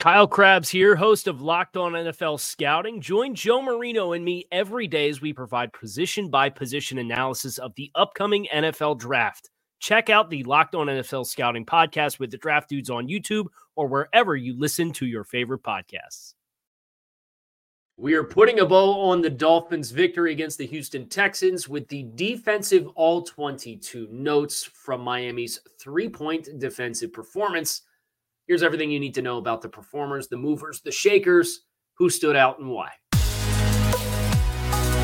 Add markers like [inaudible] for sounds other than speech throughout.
Kyle Crabbs here, host of Locked On NFL Scouting. Join Joe Marino and me every day as we provide position by position analysis of the upcoming NFL draft. Check out the Locked On NFL Scouting podcast with the draft dudes on YouTube or wherever you listen to your favorite podcasts. We are putting a bow on the Dolphins' victory against the Houston Texans with the defensive all 22 notes from Miami's three point defensive performance. Here's everything you need to know about the performers, the movers, the shakers, who stood out and why.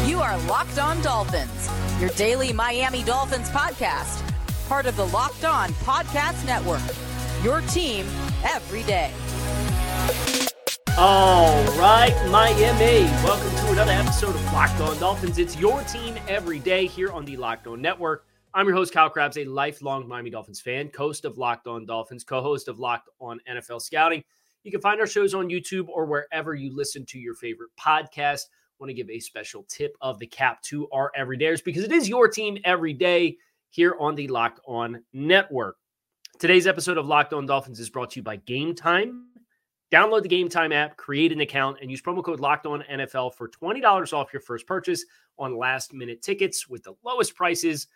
You are Locked On Dolphins, your daily Miami Dolphins podcast, part of the Locked On Podcast Network. Your team every day. All right, Miami. Welcome to another episode of Locked On Dolphins. It's your team every day here on the Locked On Network. I'm your host, Kyle Crabbs, a lifelong Miami Dolphins fan, host of Locked On Dolphins, co host of Locked On NFL Scouting. You can find our shows on YouTube or wherever you listen to your favorite podcast. Want to give a special tip of the cap to our everydayers because it is your team every day here on the Locked On Network. Today's episode of Locked On Dolphins is brought to you by Game Time. Download the Game Time app, create an account, and use promo code Locked On NFL for $20 off your first purchase on last minute tickets with the lowest prices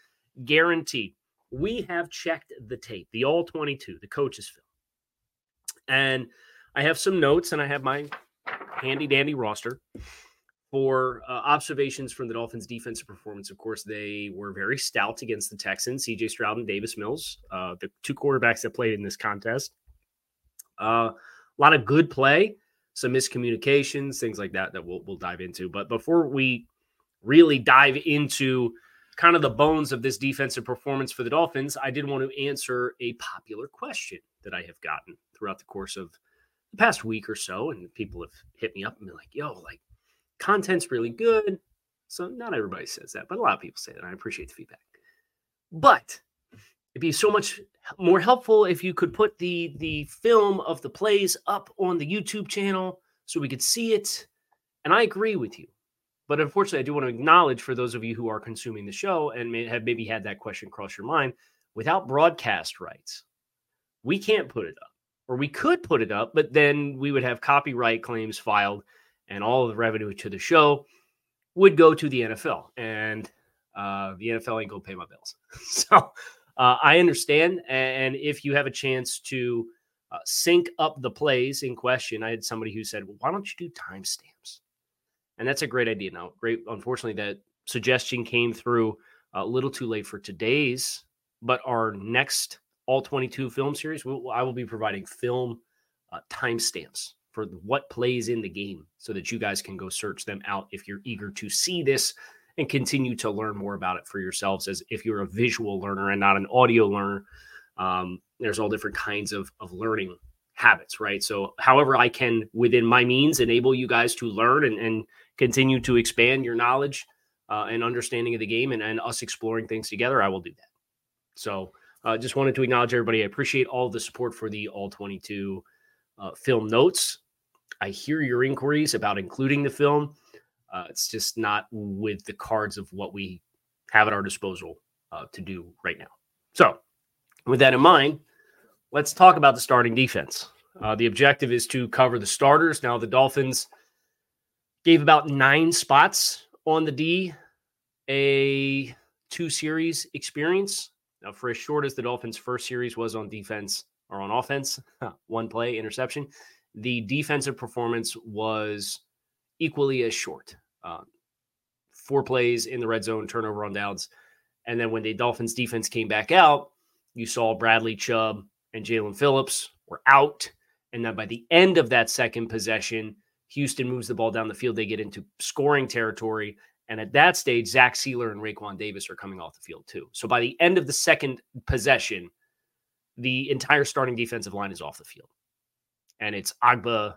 guaranteed. We have checked the tape, the all 22, the coaches film. And I have some notes and I have my handy dandy roster for uh, observations from the Dolphins' defensive performance. Of course, they were very stout against the Texans, CJ Stroud and Davis Mills, uh, the two quarterbacks that played in this contest. Uh, a lot of good play, some miscommunications, things like that that we'll, we'll dive into. But before we really dive into kind of the bones of this defensive performance for the Dolphins, I did want to answer a popular question that I have gotten throughout the course of the past week or so. And people have hit me up and been like, yo, like content's really good. So not everybody says that, but a lot of people say that. I appreciate the feedback. But it'd be so much more helpful if you could put the the film of the plays up on the YouTube channel so we could see it. And I agree with you. But unfortunately, I do want to acknowledge for those of you who are consuming the show and may have maybe had that question cross your mind without broadcast rights, we can't put it up. Or we could put it up, but then we would have copyright claims filed and all of the revenue to the show would go to the NFL. And uh, the NFL ain't going to pay my bills. [laughs] so uh, I understand. And if you have a chance to uh, sync up the plays in question, I had somebody who said, well, why don't you do timestamps? And that's a great idea. Now, great. Unfortunately, that suggestion came through a little too late for today's, but our next all 22 film series, we'll, I will be providing film uh, timestamps for what plays in the game so that you guys can go search them out if you're eager to see this and continue to learn more about it for yourselves as if you're a visual learner and not an audio learner. Um, there's all different kinds of, of learning habits, right? So, however, I can within my means enable you guys to learn and, and continue to expand your knowledge uh, and understanding of the game and, and us exploring things together, I will do that. So, uh, just wanted to acknowledge everybody. I appreciate all the support for the All 22 uh, film notes. I hear your inquiries about including the film. Uh, it's just not with the cards of what we have at our disposal uh, to do right now. So, with that in mind, let's talk about the starting defense. Uh, the objective is to cover the starters. Now, the Dolphins gave about nine spots on the D, a two series experience. Now, for as short as the Dolphins' first series was on defense or on offense, [laughs] one play interception, the defensive performance was equally as short. Uh, four plays in the red zone, turnover on downs. And then when the Dolphins defense came back out, you saw Bradley Chubb and Jaelan Phillips were out. And then by the end of that second possession, Houston moves the ball down the field. They get into scoring territory. And at that stage, Zach Sieler and Raekwon Davis are coming off the field too. So by the end of the second possession, the entire starting defensive line is off the field. And it's Ogbah,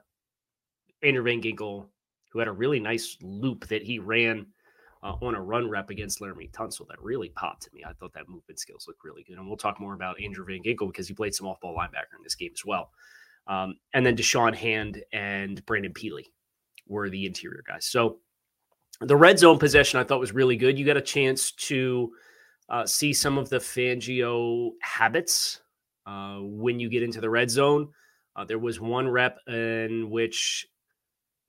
Andrew Van Ginkel, who had a really nice loop that he ran uh, on a run rep against Laremy Tunsil that really popped to me. I thought that movement skills looked really good. And we'll talk more about Andrew Van Ginkel because he played some off ball linebacker in this game as well. Um, and then Da'Shawn Hand and Brandon Pili were the interior guys. So the red zone possession I thought was really good. You got a chance to uh, see some of the Fangio habits uh, when you get into the red zone. Uh, there was one rep in which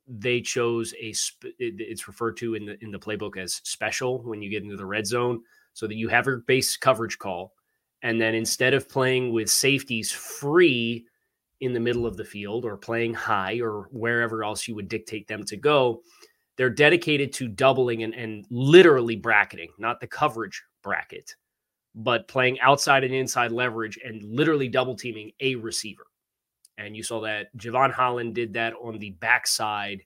they chose a sp- it's referred to in the in the playbook as special when you get into the red zone so that you have your base coverage call and then instead of playing with safeties free in the middle of the field or playing high or wherever else you would dictate them to go they're dedicated to doubling and, and literally bracketing not the coverage bracket but playing outside and inside leverage and literally double teaming a receiver and you saw that Jevon Holland did that on the backside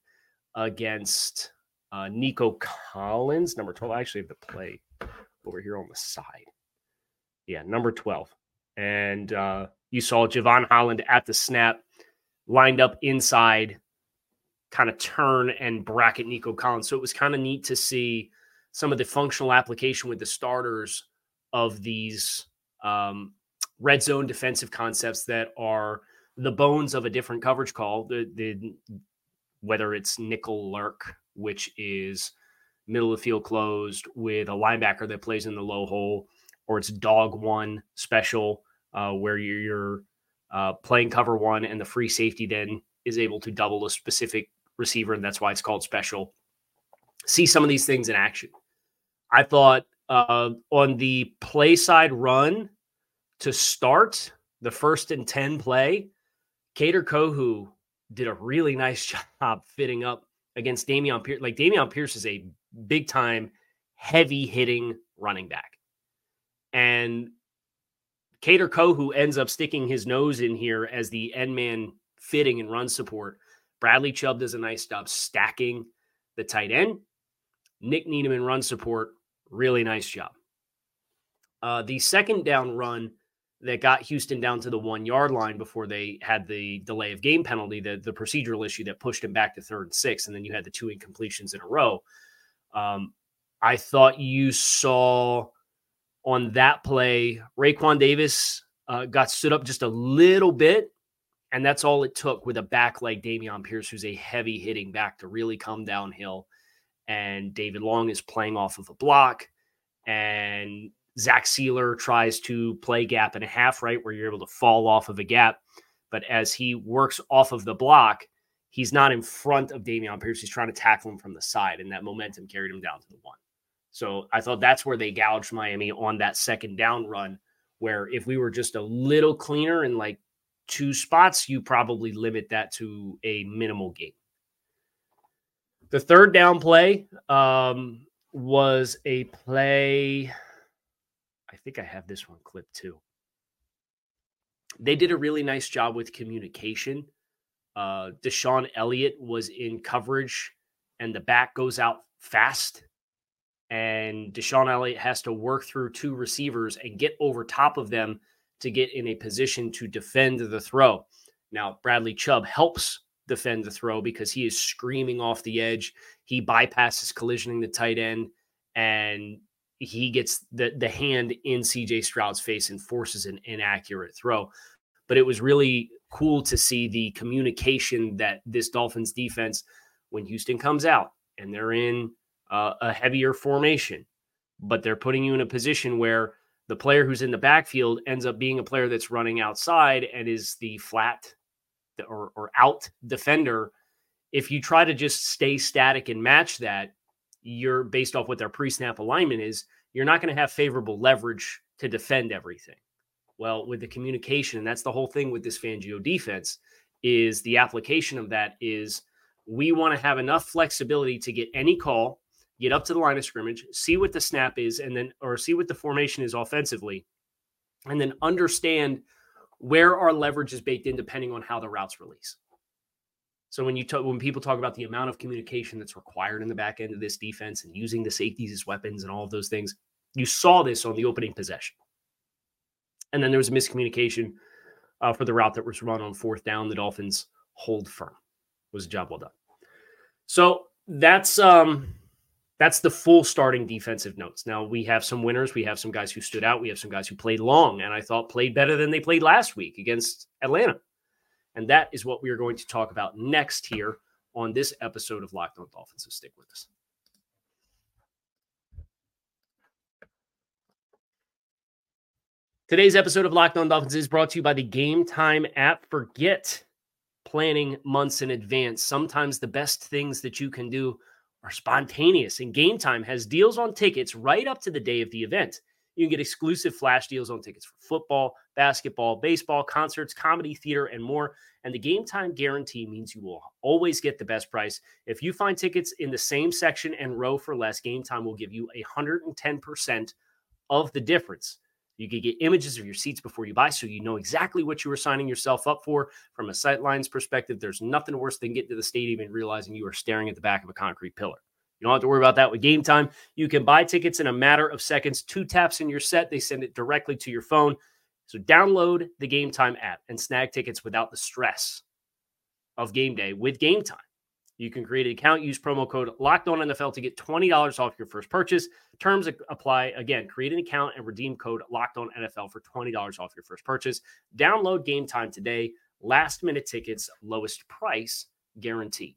against uh, Nico Collins, number 12. I actually have the play over here on the side. Yeah, number 12. And uh, you saw Jevon Holland at the snap, lined up inside, kind of turn and bracket Nico Collins. So it was kind of neat to see some of the functional application with the starters of these um, red zone defensive concepts that are the bones of a different coverage call. The, the whether it's nickel lurk, which is middle of the field closed with a linebacker that plays in the low hole, or it's dog one special uh, where you're, you're uh, playing cover one and the free safety then is able to double a specific receiver, and that's why it's called special. See some of these things in action. I thought uh, on the play side run to start the first and 10 play, Kader Kohou did a really nice [laughs] job fitting up against Dameon Pierce. Like Dameon Pierce is a big time, heavy hitting running back. And Kader Kohou ends up sticking his nose in here as the end man fitting and run support. Bradley Chubb does a nice job stacking the tight end. Nik Needham in run support, really nice job. Uh, the second down run that got Houston down to the one yard line before they had the delay of game penalty, the, the procedural issue that pushed him back to third and six. And then you had the two incompletions in a row. Um, I thought you saw on that play, Raekwon Davis uh, got stood up just a little bit. And that's all it took with a back like Dameon Pierce, who's a heavy hitting back to really come downhill. And David Long is playing off of a block. And Zach Sieler tries to play gap and a half, right, where you're able to fall off of a gap. But as he works off of the block, he's not in front of Dameon Pierce. He's trying to tackle him from the side, and that momentum carried him down to the one. So I thought that's where they gouged Miami on that second down run, where if we were just a little cleaner in like two spots, you probably limit that to a minimal gain. The third down play um, was a play I think I have this one clipped too. They did a really nice job with communication. Uh, DeShon Elliott was in coverage, and the back goes out fast. And DeShon Elliott has to work through two receivers and get over top of them to get in a position to defend the throw. Now, Bradley Chubb helps defend the throw because he is screaming off the edge. He bypasses collisioning the tight end and he gets the the hand in CJ Stroud's face and forces an inaccurate throw. But it was really cool to see the communication that this Dolphins defense, when Houston comes out and they're in uh, a heavier formation, but they're putting you in a position where the player who's in the backfield ends up being a player that's running outside and is the flat or, or out defender. If you try to just stay static and match that, you're based off what their pre-snap alignment is, you're not going to have favorable leverage to defend everything. Well, with the communication, and that's the whole thing with this Fangio defense, is the application of that is we want to have enough flexibility to get any call, get up to the line of scrimmage, see what the snap is, and then or see what the formation is offensively, and then understand where our leverage is baked in depending on how the routes release. So when you talk, when people talk about the amount of communication that's required in the back end of this defense and using the safeties as weapons and all of those things, you saw this on the opening possession. And then there was a miscommunication uh, for the route that was run on fourth down. The Dolphins hold firm. It was a job well done. So that's um that's the full starting defensive notes. Now we have some winners, we have some guys who stood out, we have some guys who played long and I thought played better than they played last week against Atlanta. And that is what we are going to talk about next here on this episode of Locked On Dolphins. So stick with us. Today's episode of Locked On Dolphins is brought to you by the Game Time app. Forget planning months in advance. Sometimes the best things that you can do are spontaneous, and Game Time has deals on tickets right up to the day of the event. You can get exclusive flash deals on tickets for football, basketball, baseball, concerts, comedy, theater, and more. And the game time guarantee means you will always get the best price. If you find tickets in the same section and row for less, game time will give you 110% of the difference. You can get images of your seats before you buy so you know exactly what you are signing yourself up for. From a sightlines perspective, there's nothing worse than getting to the stadium and realizing you are staring at the back of a concrete pillar. You don't have to worry about that with game time. You can buy tickets in a matter of seconds. Two taps in your set, they send it directly to your phone. So download the Game Time app and snag tickets without the stress of game day with Game Time. You can create an account, use promo code Locked On NFL to get twenty dollars off your first purchase. Terms apply. Again, create an account and redeem code Locked On NFL for twenty dollars off your first purchase. Download Game Time today. Last minute tickets, lowest price guaranteed.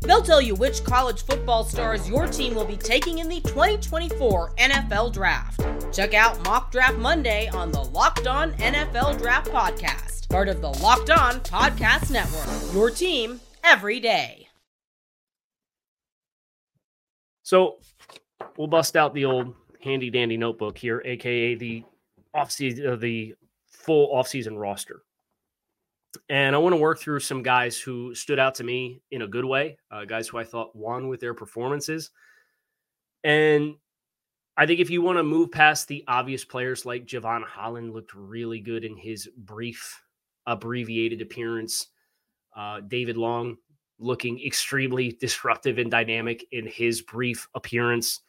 They'll tell you which college football stars your team will be taking in the 2024 NFL Draft. Check out Mock Draft Monday on the Locked On NFL Draft Podcast part of the Locked On Podcast Network. Your team every day. So we'll bust out the old handy dandy notebook here, aka the offseason, uh, the full offseason roster. And I want to work through some guys who stood out to me in a good way, uh, guys who I thought won with their performances. And I think if you want to move past the obvious players like Jevon Holland looked really good in his brief abbreviated appearance. Uh, David Long looking extremely [laughs] disruptive and dynamic in his brief appearance.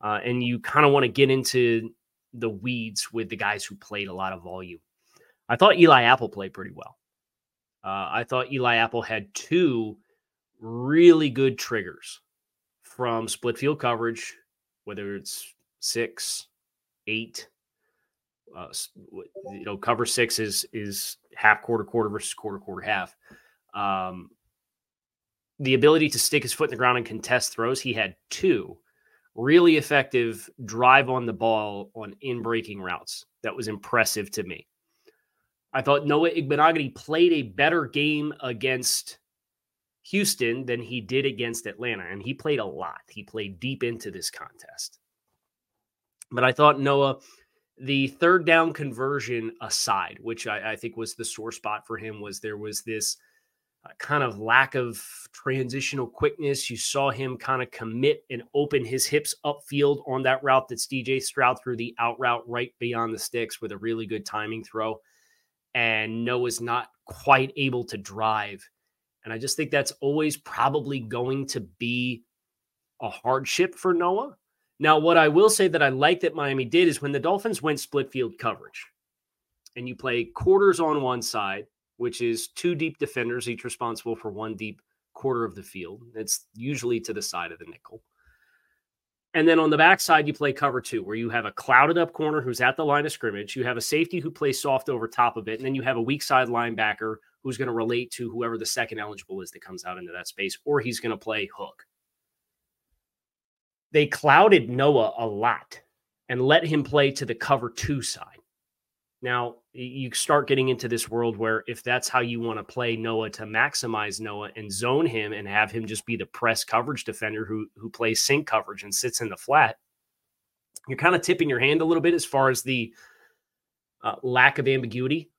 Uh, and you kind of want to get into the weeds with the guys who played a lot of volume. I thought Eli Apple played pretty well. Uh, I thought Eli Apple had two really good triggers from split field coverage, whether it's six, eight, uh, you know, cover six is is half quarter quarter versus quarter quarter half. Um, the ability to stick his foot in the ground and contest throws, he had two really effective drive on the ball on in breaking routes. That was impressive to me. I thought Noah Igbinoghene played a better game against Houston than he did against Atlanta, and he played a lot. He played deep into this contest. But I thought Noah the third down conversion aside, which I, I, think was the sore spot for him, was there was this uh, kind of lack of transitional quickness. You saw him kind of commit and open his hips upfield on that route that's CJ Stroud through the out route right beyond the sticks with a really good timing throw. And Noah's not quite able to drive. And I just think that's always probably going to be a hardship for Noah now, what I will say that I like that Miami did is when the Dolphins went split field coverage and you play quarters on one side, which is two deep defenders, each responsible for one deep quarter of the field. It's usually to the side of the nickel. And then on the backside, you play cover two, where you have a clouded up corner who's at the line of scrimmage. You have a safety who plays soft over top of it. And then you have a weak side linebacker who's going to relate to whoever the second eligible is that comes out into that space, or he's going to play hook they clouded Noah a lot and let him play to the cover two side. Now, you start getting into this world where if that's how you want to play Noah to maximize Noah and zone him and have him just be the press coverage defender who who plays sync coverage and sits in the flat, you're kind of tipping your hand a little bit as far as the uh, lack of ambiguity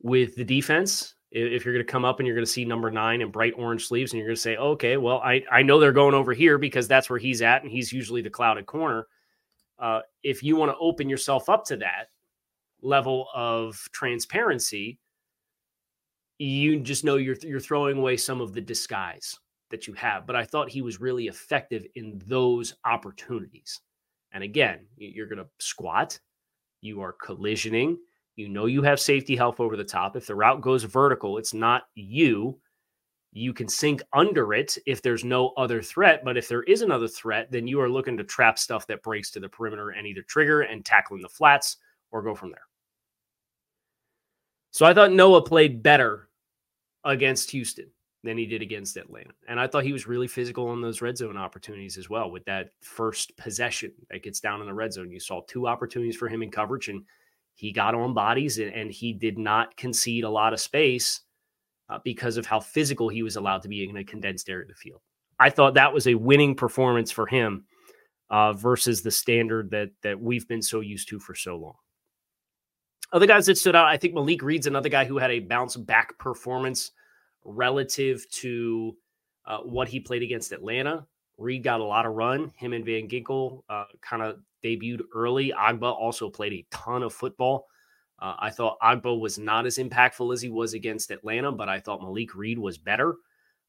with the defense. If you're going to come up and you're going to see number nine in bright orange sleeves, and you're going to say, okay, well, I, I know they're going over here because that's where he's at, and he's usually the clouded corner. Uh, if you want to open yourself up to that level of transparency, you just know you're you're throwing away some of the disguise that you have. But I thought he was really effective in those opportunities. And again, you're going to squat, you are collisioning, you know you have safety help over the top. If the route goes vertical, it's not you. You can sink under it if there's no other threat. But if there is another threat, then you are looking to trap stuff that breaks to the perimeter and either trigger and tackling the flats or go from there. So I thought Noah played better against Houston than he did against Atlanta. And I thought he was really physical on those red zone opportunities as well with that first possession that gets down in the red zone. You saw two opportunities for him in coverage, and he got on bodies and, and he did not concede a lot of space uh, because of how physical he was allowed to be in a condensed area of the field. I thought that was a winning performance for him uh, versus the standard that that we've been so used to for so long. Other guys that stood out, I think Malik Reed's another guy who had a bounce back performance relative to uh, what he played against Atlanta. Reed got a lot of run. Him and Van Ginkel uh, kind of debuted early. Ogbah also played a ton of football. Uh, I thought Ogbah was not as impactful as he was against Atlanta, but I thought Malik Reed was better.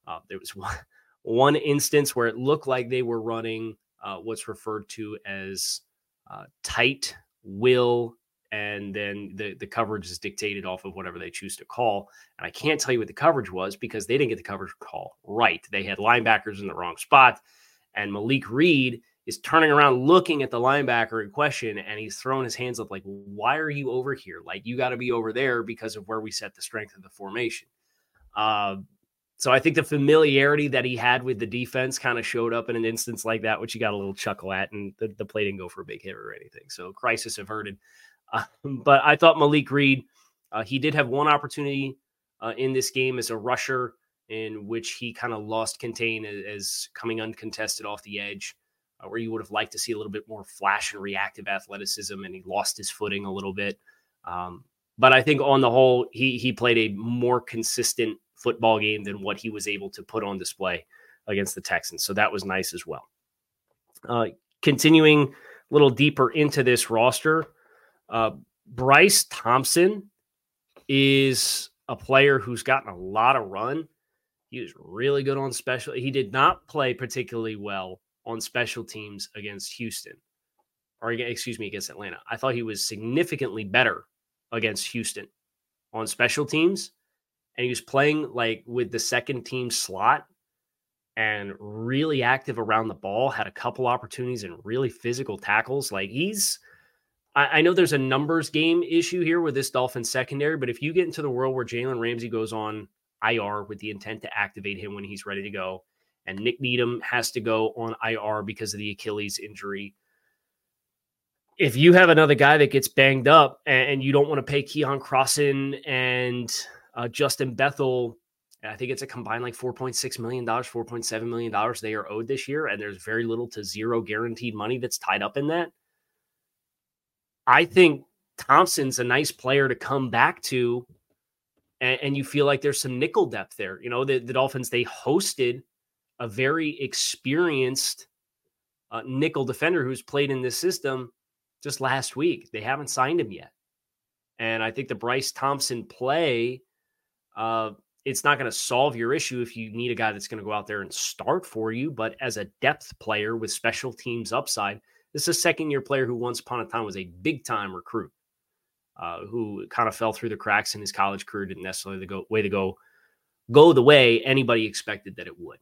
Uh, there was [laughs] one, one instance where it looked like they were running uh, what's referred to as uh, tight will and then the the coverage is dictated off of whatever they choose to call. And I can't tell you what the coverage was because they didn't get the coverage call right. They had linebackers in the wrong spot, and Malik Reed is turning around looking at the linebacker in question, and he's throwing his hands up like, "Why are you over here? Like you got to be over there because of where we set the strength of the formation." Uh, so I think the familiarity that he had with the defense kind of showed up in an instance like that, which he got a little chuckle at, and the, the play didn't go for a big hit or anything. So crisis averted. Uh, [laughs] but I thought Malik Reed, uh, he did have one opportunity uh, in this game as a rusher in which he kind of lost contain as, as, coming uncontested off the edge, uh, where you would have liked to see a little bit more flash and reactive athleticism, and he lost his footing a little bit. Um, but I think on the whole, he he played a more consistent football game than what he was able to put on display against the Texans. So that was nice as well. Uh, continuing a little deeper into this roster, uh, Bryce Thompson is a player who's gotten a lot of run. He was really good on special. He did not play particularly well on special teams against Houston, or excuse me, against Atlanta. I thought he was significantly better against Houston on special teams, and he was playing like with the second team slot and really active around the ball. Had a couple opportunities and really physical tackles. Like he's I, I know there's a numbers game issue here with this Dolphins secondary, but if you get into the world where Jalen Ramsey goes on IR with the intent to activate him when he's ready to go, and Nik Needham has to go on IR because of the Achilles injury. If you have another guy that gets banged up and you don't want to pay Keion Crossen and uh, Justin Bethel, I think it's a combined like $4.6 million, $4.7 million they are owed this year. And there's very little to zero guaranteed money that's tied up in that. I think Thompson's a nice player to come back to, and, and you feel like there's some nickel depth there. You know, the, the Dolphins they hosted a very experienced uh, nickel defender who's played in this system just last week. They haven't signed him yet, and I think the Bryce Thompson play. Uh, it's not going to solve your issue if you need a guy that's going to go out there and start for you. But as a depth player with special teams upside, this is a second year player who once upon a time was a big time recruit, uh, who kind of fell through the cracks in his college career, didn't necessarily the go, way to go go the way anybody expected that it would.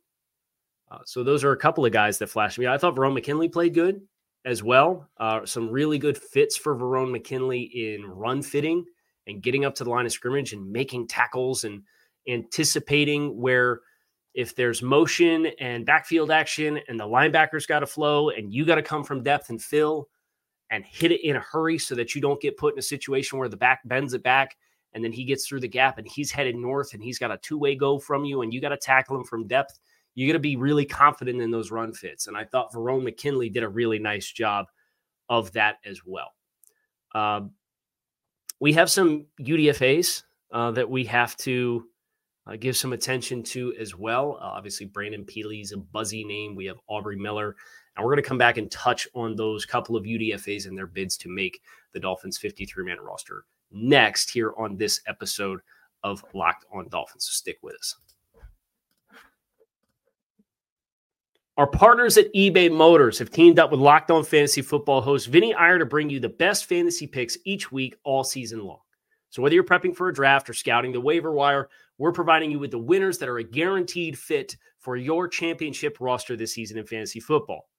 Uh, so those are a couple of guys that flashed me. I thought Verone McKinley played good as well. Uh, some really good fits for Verone McKinley in run fitting and getting up to the line of scrimmage and making tackles and anticipating where if there's motion and backfield action and the linebackers got to flow and you got to come from depth and fill and hit it in a hurry so that you don't get put in a situation where the back bends it back and then he gets through the gap and he's headed north and he's got a two-way go from you and you got to tackle him from depth you got to be really confident in those run fits. And i thought verone mckinley did a really nice job of that as well. Um, we have some udfas uh, that we have to uh, give some attention to as well. Uh, obviously, Brandon Pili's a buzzy name. We have Aubrey Miller. And we're going to come back and touch on those couple of UDFAs and their bids to make the Dolphins 53 man roster next here on this episode of Locked on Dolphins. So stick with us. Our partners at eBay Motors have teamed up with Locked On Fantasy Football host Vinny Iyer to bring you the best fantasy picks each week all season long. So whether you're prepping for a draft or scouting the waiver wire, we're providing you with the winners that are a guaranteed fit for your championship roster this season in fantasy football.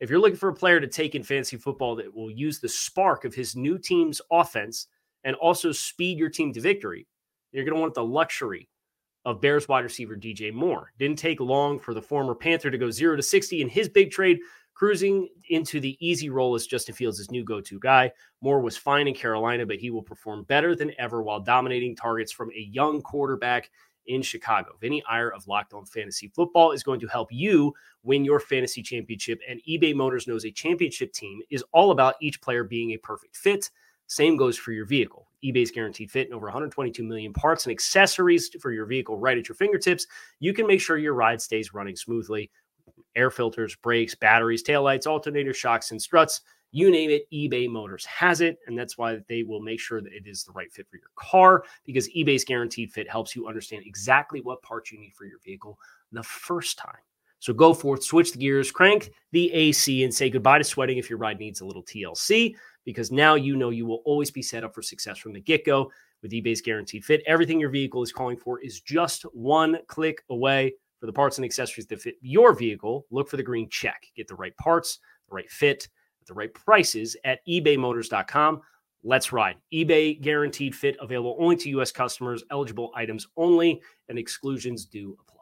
If you're looking for a player to take in fantasy football that will use the spark of his new team's offense and also speed your team to victory, you're going to want the luxury of Bears wide receiver DJ Moore. Didn't take long for the former Panther to go 0 to 60 in his big trade, cruising into the easy role as Justin Fields' new go-to guy. Moore was fine in Carolina, but he will perform better than ever while dominating targets from a young quarterback in Chicago. Vinny Iyer of Locked On Fantasy Football is going to help you win your fantasy championship. And eBay Motors knows a championship team is all about each player being a perfect fit. Same goes for your vehicle. eBay's guaranteed fit and over 122 million parts and accessories for your vehicle right at your fingertips. You can make sure your ride stays running smoothly. Air filters, brakes, batteries, taillights, alternators, shocks, and struts. You name it, eBay Motors has it. And that's why they will make sure that it is the right fit for your car because eBay's guaranteed fit helps you understand exactly what parts you need for your vehicle the first time. So go forth, switch the gears, crank the AC, and say goodbye to sweating if your ride needs a little TLC because now you know you will always be set up for success from the get go with eBay's guaranteed fit. Everything your vehicle is calling for is just one click away. For the parts and accessories that fit your vehicle, look for the green check. Get the right parts, the right fit, at the right prices at ebaymotors.com. Let's ride. eBay guaranteed fit available only to U.S. customers, eligible items only, and exclusions do apply.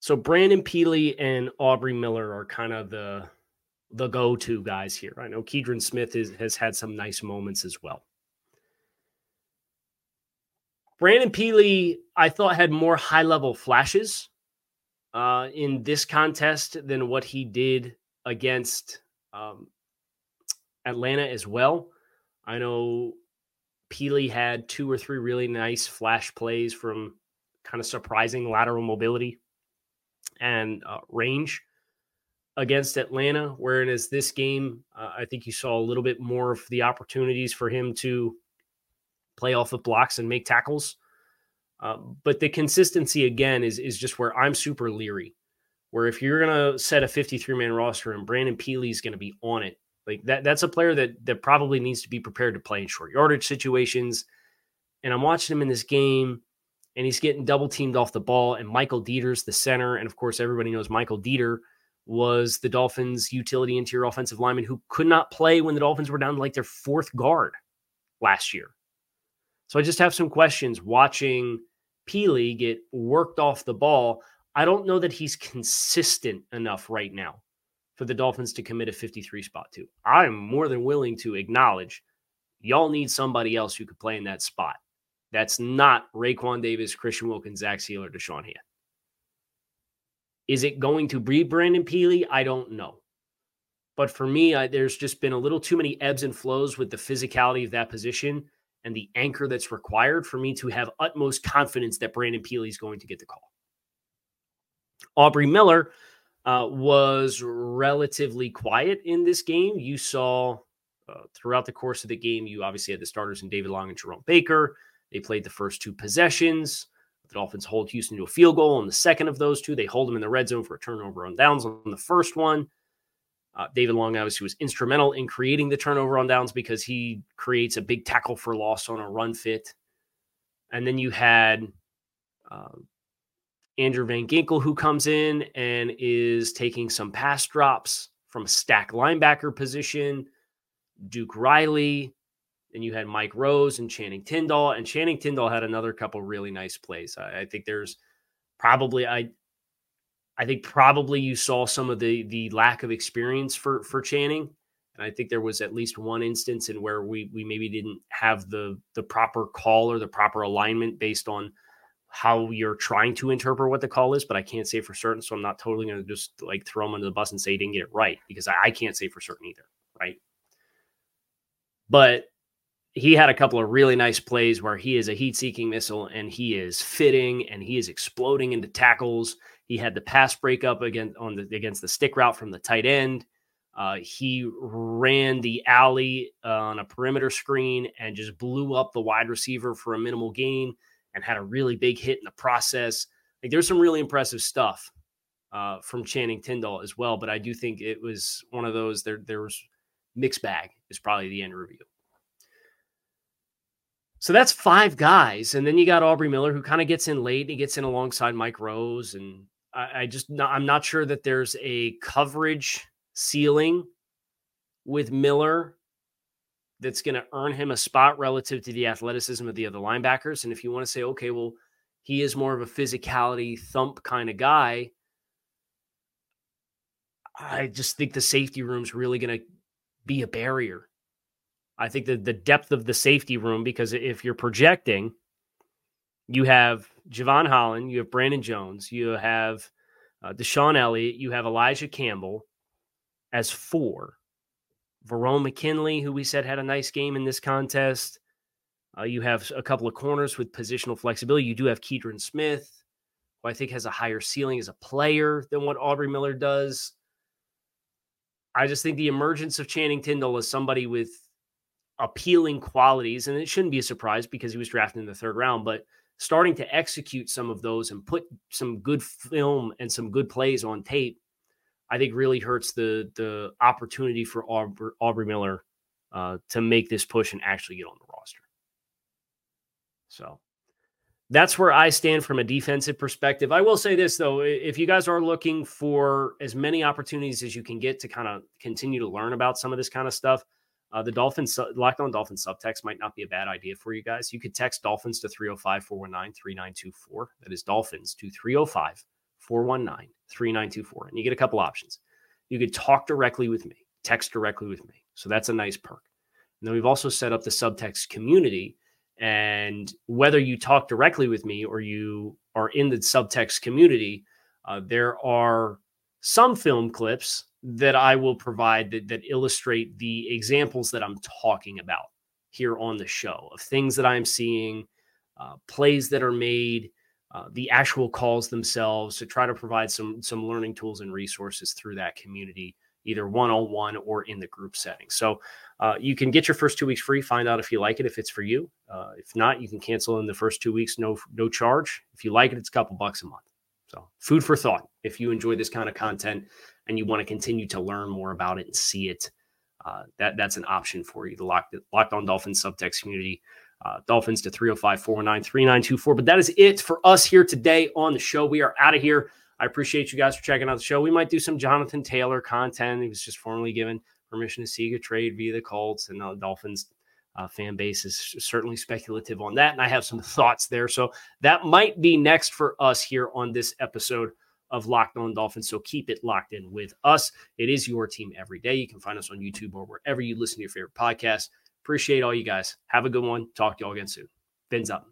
So Brandon Pili and Aubrey Miller are kind of the the go-to guys here. I know Keidron Smith is, has had some nice moments as well. Brandon Pili, I thought had more high-level flashes uh, in this contest than what he did against um, Atlanta as well. I know Pili had two or three really nice flash plays from kind of surprising lateral mobility and uh, range against Atlanta. Whereas this game, uh, I think you saw a little bit more of the opportunities for him to play off of blocks and make tackles. Uh, but the consistency again is is just where I'm super leery. Where if you're gonna set a 53 man roster and Brandon is gonna be on it, like that that's a player that that probably needs to be prepared to play in short yardage situations. And I'm watching him in this game and he's getting double teamed off the ball. And Michael Deiter's the center. And of course, everybody knows Michael Deiter was the Dolphins' utility interior offensive lineman who could not play when the Dolphins were down to like their fourth guard last year. So I just have some questions watching Pili get worked off the ball. I don't know that he's consistent enough right now for the Dolphins to commit a 53 spot to. I'm more than willing to acknowledge y'all need somebody else who could play in that spot. That's not Raekwon Davis, Christian Wilkins, Zach Sieler, Da'Shawn Hand. Is it going to be Brandon Pili? I don't know. But for me, I, there's just been a little too many ebbs and flows with the physicality of that position and the anchor that's required for me to have utmost confidence that Brandon Pili is going to get the call. Aubrey Miller uh, was relatively quiet in this game. You saw uh, throughout the course of the game, you obviously had the starters in David Long and Jerome Baker. They played the first two possessions. The Dolphins hold Houston to a field goal on the second of those two. They hold them in the red zone for a turnover on downs on the first one. Uh, David Long obviously was instrumental in creating the turnover on downs because he creates a big tackle for loss on a run fit. And then you had uh, Andrew Van Ginkel who comes in and is taking some pass drops from a stack linebacker position. Duke Riley then you had Mike Rose and Channing Tindall, and Channing Tindall had another couple really nice plays. I, I think there's probably I I think probably you saw some of the the lack of experience for for Channing. And I think there was at least one instance in where we we maybe didn't have the the proper call or the proper alignment based on how you're trying to interpret what the call is, but I can't say for certain. So I'm not totally going to just like throw him under the bus and say he didn't get it right because I, I can't say for certain either. Right. But he had a couple of really nice plays where he is a heat seeking missile and he is fitting and he is exploding into tackles. He had the pass breakup against on the against the stick route from the tight end. Uh, he ran the alley uh, on a perimeter screen and just blew up the wide receiver for a minimal gain and had a really big hit in the process. Like there's some really impressive stuff uh, from Channing Tindall as well, but I do think it was one of those there there was mixed bag is probably the end review. So that's five guys, and then you got Aubrey Miller who kind of gets in late. And He gets in alongside Mike Rose, and I, I just not, I'm not sure that there's a coverage ceiling with Miller that's going to earn him a spot relative to the athleticism of the other linebackers. And if you want to say, okay, well, he is more of a physicality thump kind of guy, I just think the safety room's really going to be a barrier. I think that the depth of the safety room, because if you're projecting, you have Jevon Holland, you have Brandon Jones, you have uh, DeShon Elliott, you have Elijah Campbell as four. Verone McKinley, who we said had a nice game in this contest. Uh, you have a couple of corners with positional flexibility. You do have Keidron Smith, who I think has a higher ceiling as a player than what Aubrey Miller does. I just think the emergence of Channing Tindall as somebody with appealing qualities, and it shouldn't be a surprise because he was drafted in the third round, but starting to execute some of those and put some good film and some good plays on tape, I think really hurts the the opportunity for Aubrey, Aubrey Miller uh, to make this push and actually get on the roster. So that's where I stand from a defensive perspective. I will say this though, if you guys are looking for as many opportunities as you can get to kind of continue to learn about some of this kind of stuff, uh, the Dolphins, Locked On Dolphins subtext might not be a bad idea for you guys. You could text Dolphins to 305 419 3924. That is Dolphins to 305 419 3924. And you get a couple options. You could talk directly with me, text directly with me. So that's a nice perk. And then we've also set up the subtext community and whether you talk directly with me or you are in the subtext community, uh, there are some film clips that I will provide that, that illustrate the examples that I'm talking about here on the show of things that I'm seeing, uh, plays that are made, uh, the actual calls themselves to try to provide some some learning tools and resources through that community either one on one or in the group setting. So uh, you can get your first two weeks free. Find out if you like it, if it's for you. Uh, if not, you can cancel in the first two weeks, no no charge. If you like it, it's a couple bucks a month. So food for thought. If you enjoy this kind of content and you want to continue to learn more about it and see it, uh, that that's an option for you. The Locked, Locked On Dolphins subtext community. Uh, Dolphins to 305 419 3924. But that is it for us here today on the show. We are out of here. I appreciate you guys for checking out the show. We might do some Jonathan Taylor content. He was just formally given permission to seek a trade via the Colts and the Dolphins uh, fan base is certainly speculative on that. And I have some [laughs] thoughts there. So that might be next for us here on this episode of Locked On Dolphins. So keep it locked in with us. It is your team every day. You can find us on YouTube or wherever you listen to your favorite podcast. Appreciate all you guys. Have a good one. Talk to y'all again soon. Fins up.